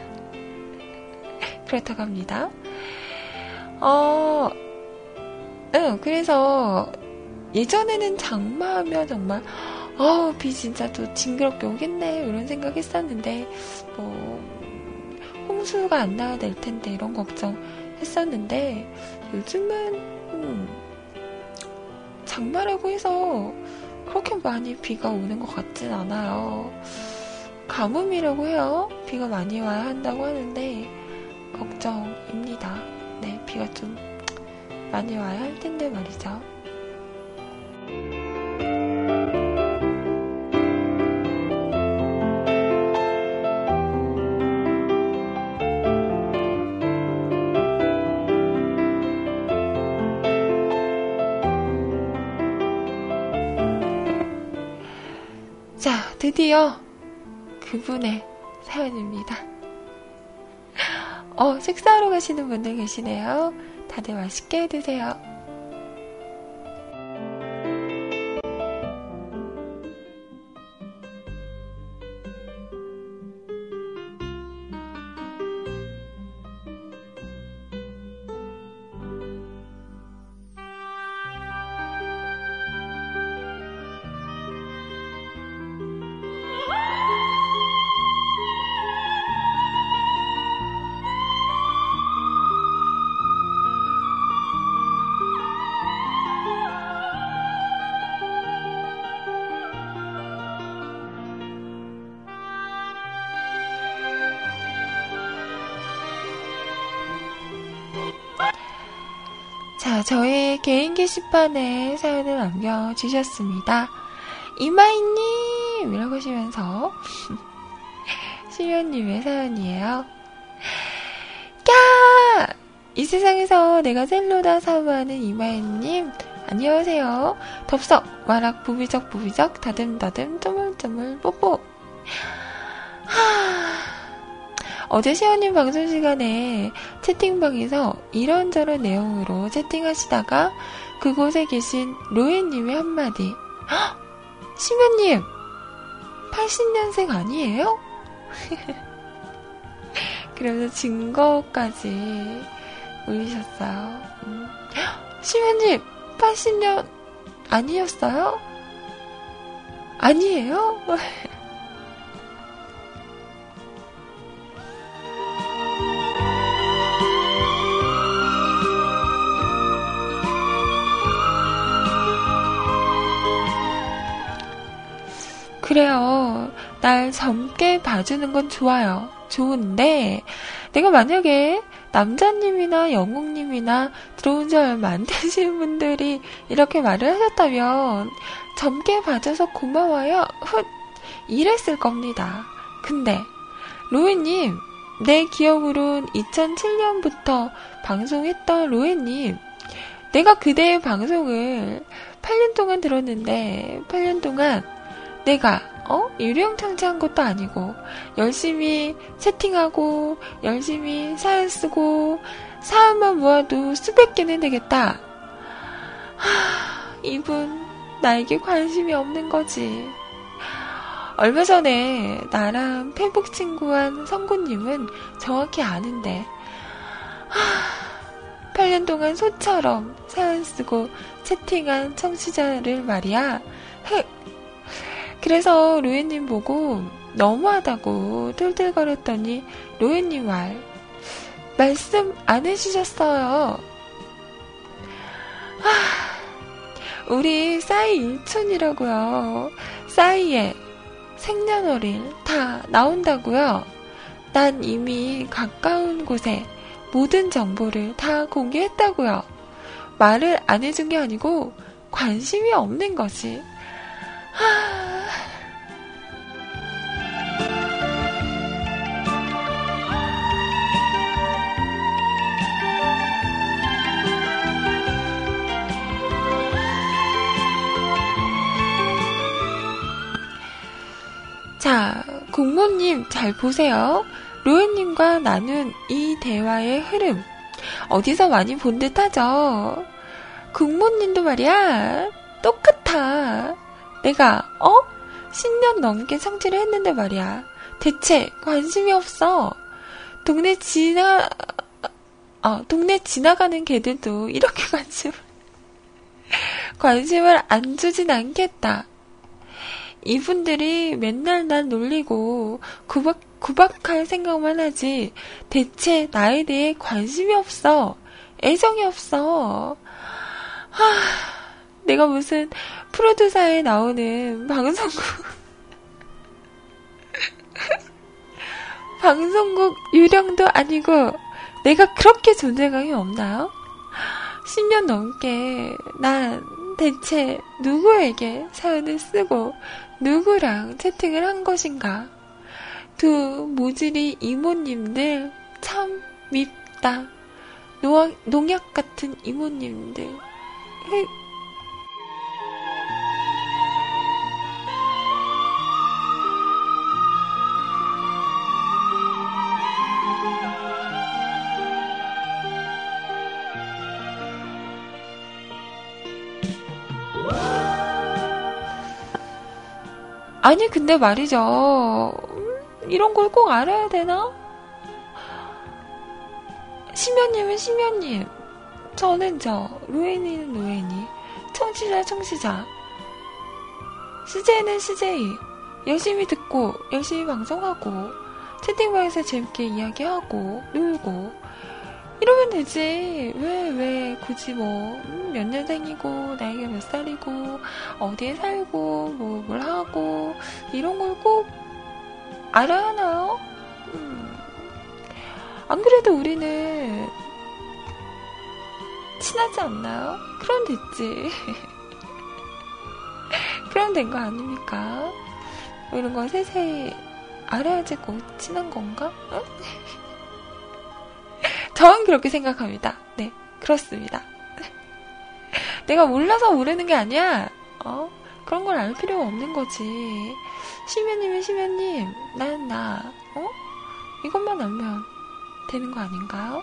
그렇다고 합니다. 어, 응, 그래서 예전에는 장마하면 정말, 어, 비 진짜 또 징그럽게 오겠네, 이런 생각 했었는데, 뭐, 홍수가 안 나야 될 텐데, 이런 걱정 했었는데, 요즘은, 음, 장마라고 해서 그렇게 많이 비가 오는 것 같진 않아요. 가뭄이라고 해요. 비가 많이 와야 한다고 하는데 걱정입니다. 네, 비가 좀 많이 와야 할 텐데 말이죠. 자, 드디어 그분의 사연입니다. 어, 식사하러 가시는 분들 계시네요. 다들 맛있게 드세요. 개인 게시판에 사연을 남겨주셨습니다. 이마이님! 이라고 하시면서, 시면님의 사연이에요. 까! 이 세상에서 내가 셀로다 사모하는 이마이님, 안녕하세요. 덥석, 와락, 부비적, 부비적, 다듬다듬, 쪼물쪼물, 뽀뽀. 하... 어제 시원님 방송 시간에 채팅방에서 이런저런 내용으로 채팅하시다가 그곳에 계신 로에님의 한마디. 시면님! 80년생 아니에요? 그러면서 증거까지 올리셨어요. 음. 시면님! 80년 아니었어요? 아니에요? 그래요. 날 젊게 봐주는 건 좋아요. 좋은데, 내가 만약에 남자님이나 영웅님이나 들어온 지 얼마 안 되신 분들이 이렇게 말을 하셨다면, 젊게 봐줘서 고마워요. 훗! 이랬을 겁니다. 근데, 로에님, 내 기억으론 2007년부터 방송했던 로에님, 내가 그대의 방송을 8년 동안 들었는데, 8년 동안 내가 어? 유령창자한 것도 아니고 열심히 채팅하고 열심히 사연 쓰고 사연만 모아도 수백 개는 되겠다. 하, 이분 나에게 관심이 없는 거지. 얼마 전에 나랑 페북 친구한 성구님은 정확히 아는데 하, 8년 동안 소처럼 사연 쓰고 채팅한 청취자를 말이야. 흑 그래서 로에님 보고 너무하다고 툴툴거렸더니 로에님 말 말씀 안 해주셨어요. 하, 우리 싸이 일촌이라고요. 싸이에 생년월일 다 나온다고요. 난 이미 가까운 곳에 모든 정보를 다 공개했다고요. 말을 안 해준 게 아니고 관심이 없는 거지. 자, 공모님 잘 보세요. 로엔님과 나눈 이 대화의 흐름. 어디서 많이 본 듯하죠? 국모님도 말이야. 똑같아. 내가, 어? 10년 넘게 성질을 했는데 말이야. 대체 관심이 없어. 동네 지나, 어, 동네 지나가는 개들도 이렇게 관심을, 관심을 안 주진 않겠다. 이분들이 맨날 날 놀리고 구박, 구박할 생각만 하지 대체 나에 대해 관심이 없어. 애정이 없어. 하, 내가 무슨 프로듀사에 나오는 방송국 방송국 유령도 아니고 내가 그렇게 존재감이 없나요? 10년 넘게 난 대체 누구에게 사연을 쓰고 누구랑 채팅을 한 것인가? 두 모질이 이모님들 참 밉다. 농약 같은 이모님들. 아니, 근데 말이죠. 음, 이런 걸 꼭 알아야 되나? 심연님은 심연님. 저는 저, 로엔이는 로엔이. 청취자, 청취자. CJ는 CJ. 열심히 듣고, 열심히 방송하고, 채팅방에서 재밌게 이야기하고, 놀고, 이러면 되지. 왜, 왜, 굳이 뭐, 음, 몇 년생이고, 나이가 몇 살이고, 어디에 살고, 뭐, 뭘 하고, 이런 걸 꼭 알아야 하나요? 음. 안 그래도 우리는 친하지 않나요? 그럼 됐지. 그럼 된 거 아닙니까? 뭐 이런 거 세세히 알아야지 꼭 친한 건가? 응? 저는 그렇게 생각합니다. 네, 그렇습니다. 내가 몰라서 모르는 게 아니야. 어? 그런 걸 알 필요가 없는 거지. 심연님은 심연님, 난 나, 어? 이것만 알면 되는 거 아닌가요?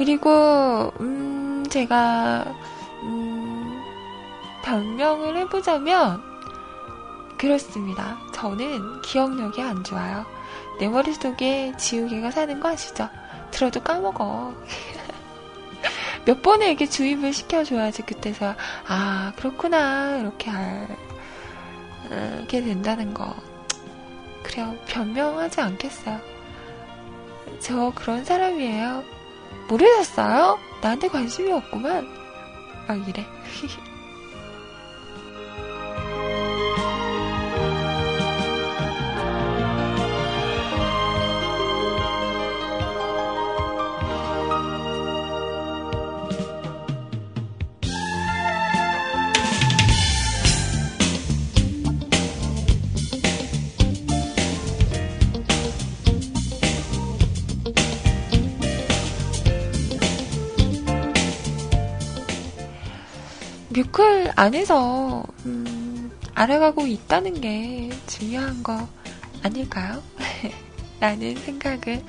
그리고 음 제가 음 변명을 해보자면 그렇습니다. 저는 기억력이 안 좋아요. 내 머릿속에 지우개가 사는 거 아시죠? 들어도 까먹어. 몇 번을 이렇게 주입을 시켜줘야지 그때서 아 그렇구나 이렇게 알게 된다는 거. 그래요 변명하지 않겠어요. 저 그런 사람이에요. 모르셨어요? 나한테 관심이 없구만. 막 이래. 뮤클 안에서 음, 알아가고 있다는 게 중요한 거 아닐까요? 라는 생각을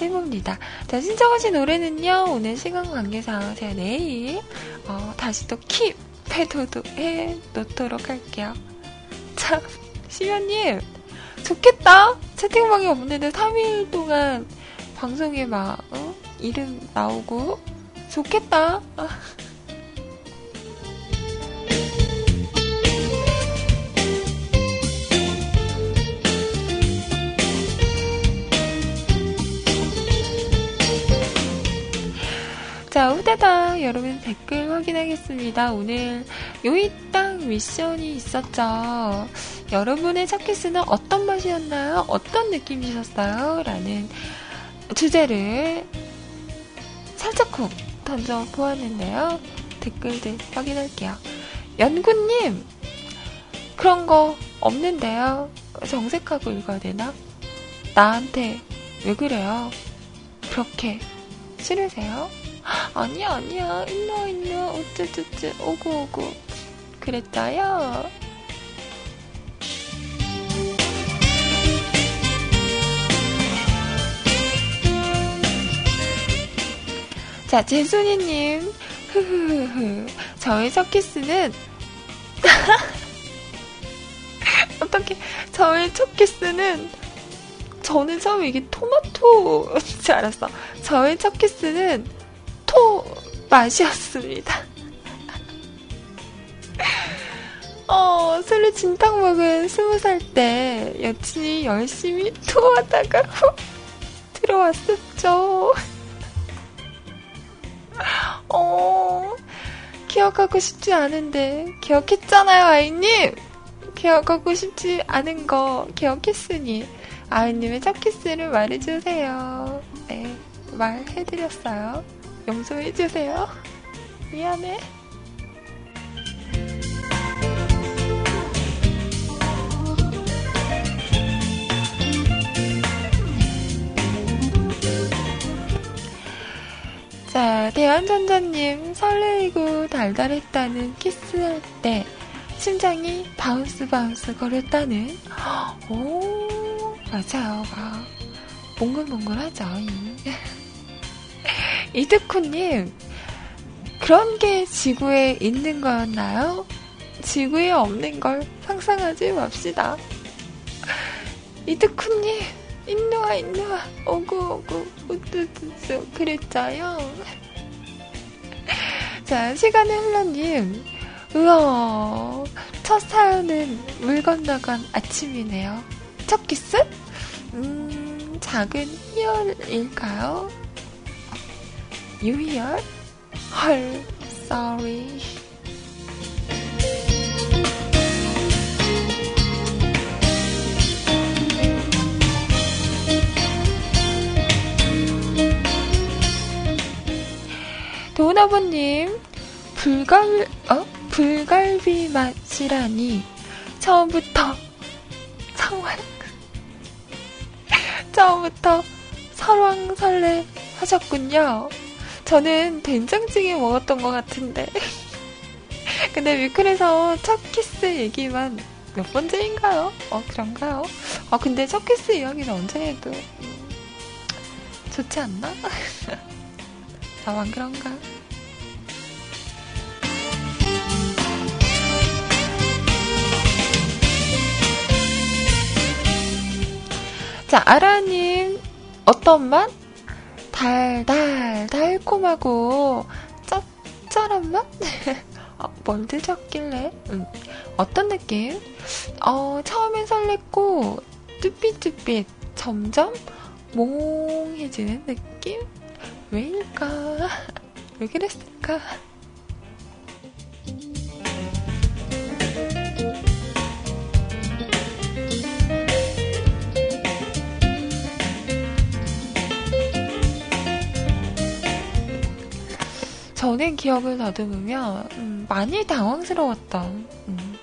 해봅니다. 자, 신청하신 노래는요, 오늘 시간 관계상 제가 내일, 어, 다시 또 킵! 패도도 해 놓도록 할게요. 참, 시연님, 좋겠다! 채팅방이 없는데 3일 동안 방송에 막, 어? 이름 나오고, 좋겠다! 자, 후다닥 여러분 댓글 확인하겠습니다. 오늘 요이땅 미션이 있었죠. 여러분의 첫 키스는 어떤 맛이었나요? 어떤 느낌이셨어요? 라는 주제를 살짝 쿵 던져 보았는데요. 댓글들 확인할게요. 연구님, 그런 거 없는데요. 정색하고 읽어야 되나? 나한테 왜 그래요? 그렇게 싫으세요? 아니야, 아니야. 있노, 있노. 우쭈쭈쭈. 오구, 오구. 그랬어요. 자, 제순이님. 흐흐흐. 저의 첫 키스는, 어떻게, 저의 첫 키스는, 저는 처음에 이게 토마토인 줄 알았어. 저의 첫 키스는 토 맛이었습니다. 어, 술을 진탕 먹은 스무 살 때 여친이 열심히 토하다가 훅 들어왔었죠. 어, 기억하고 싶지 않은데, 기억했잖아요, 아이님! 기억하고 싶지 않은 거 기억했으니, 아이님의 첫 키스를 말해주세요. 네, 말해드렸어요. 용서해주세요. 미안해. 자, 대한전자님 설레이고 달달했다는 키스할 때 심장이 bounce bounce 거렸다는 오 맞아요. 막 몽글몽글하죠 이득쿠님 그런 게 지구에 있는 거였나요? 지구에 없는 걸 상상하지 맙시다. 이득쿠님 인누아 인누아. 오구 오구 우뚜뚜뚜 그랬죠요. 자 시간의 흘러님. 우와. 첫 사연은 물 건너간 아침이네요. 첫 키스? 음 작은 희열일까요? 유희열? 헐 sorry 도나버님, 불갈, 어? 불갈비 맛이라니. 처음부터 상황. 처음부터 설왕설래 하셨군요. 저는 된장찌개 먹었던 것 같은데. 근데 위클에서 첫 키스 얘기만 몇 번째인가요? 어, 그런가요? 아, 근데 첫 키스 이야기는 언제 해도 음, 좋지 않나? 나만 그런가? 자, 아라님, 어떤 맛? 달달, 달콤하고, 짭짤한 맛? 어, 뭘 드셨길래? 음, 어떤 느낌? 어, 처음엔 설렜고, 뚜삐뚜삐, 점점 몽해지는 느낌? 왜일까? 왜 그랬을까? 저는 기억을 더듬으면 음, 많이 당황스러웠던 음.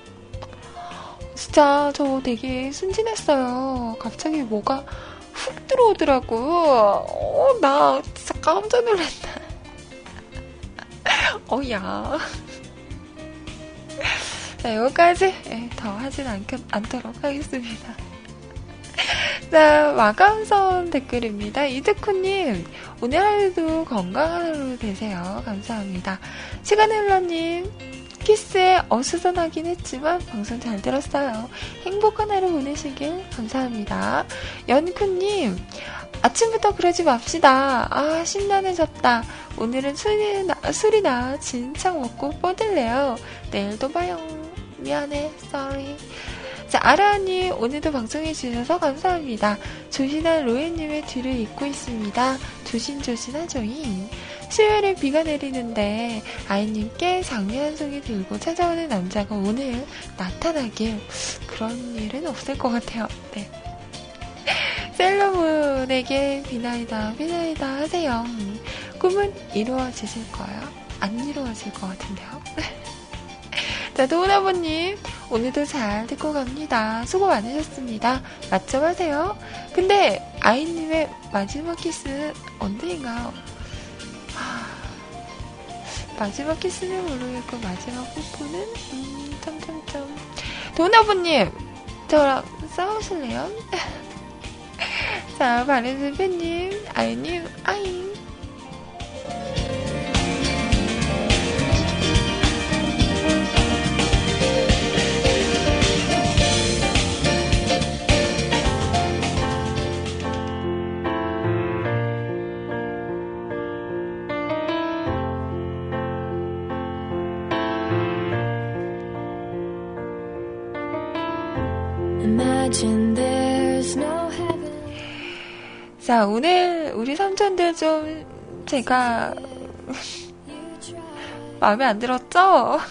진짜 저 되게 순진했어요. 갑자기 뭐가 훅 들어오더라고. 어, 나 깜짝 놀랐다. 어, 야. 자, 여기까지 네, 더 하진 않, 않도록 하겠습니다. 자, 마감선 댓글입니다. 이드쿠님, 오늘 하루도 건강한 하루 되세요. 감사합니다. 시간의 흘러님, 키스에 어수선하긴 했지만 방송 잘 들었어요. 행복한 하루 보내시길 감사합니다. 연쿠님, 아침부터 그러지 맙시다. 아, 심란해졌다. 오늘은 술이나, 술이나 진창 먹고 뻗을래요. 내일도 봐요. 미안해. sorry. 자, 아라님, 오늘도 방송해주셔서 감사합니다. 조신한 로에님의 뒤를 잇고 있습니다. 조신조신하죠잉. 수요일에 비가 내리는데 아이님께 장미 한 송이 들고 찾아오는 남자가 오늘 나타나길 그런 일은 없을 것 같아요. 네. 셀러문에게 비나이다 비나이다 하세요. 꿈은 이루어지실 거예요? 안 이루어질 것 같은데요. 자, 도훈아버님, 오늘도 잘 듣고 갑니다. 수고 많으셨습니다. 맞점 하세요. 근데, 아이님의 마지막 키스 언제인가요? 하... 마지막 키스는 모르겠고, 마지막 뽀뽀는, 음, 점점점. 도훈아버님, 저랑 싸우실래요? 자, 바른스 팬님, 아이님, 아잉. 자, 오늘 우리 삼촌들 좀 제가 마음에 안 들었죠?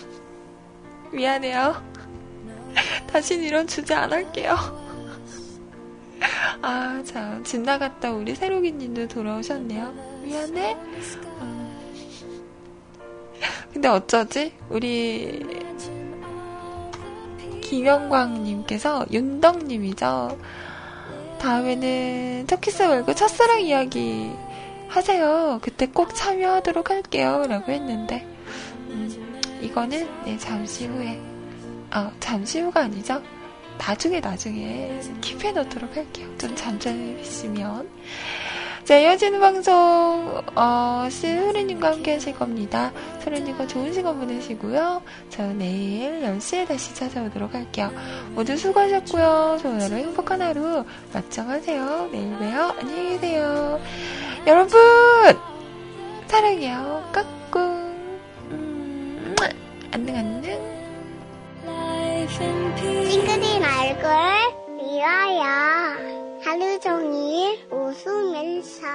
미안해요. 다신 이런 주제 안 할게요. 아, 참. 집 나갔다 우리 새로기 님도 돌아오셨네요. 미안해? 음. 근데 어쩌지? 우리 김영광 님께서 윤덕 님이죠. 다음에는 터키스 말고 첫사랑 이야기 하세요. 그때 꼭 참여하도록 할게요. 라고 했는데, 음, 이거는, 네, 잠시 후에, 아, 잠시 후가 아니죠? 나중에, 나중에 킵해 놓도록 할게요. 좀 잠잠해주시면. 자, 이어지는 방송, 어, 소리님과 함께 하실 겁니다. 소리님과 좋은 시간 보내시고요. 저 내일 10시에 다시 찾아오도록 할게요. 모두 수고하셨고요. 좋은 하루, 행복한 하루 맞춰가세요. 내일 봬요. 안녕히 계세요. 여러분! 사랑해요. 까꿍. 음, 안녕, 안녕. 친구들 얼굴 미워요. 하루 종일 웃으면서.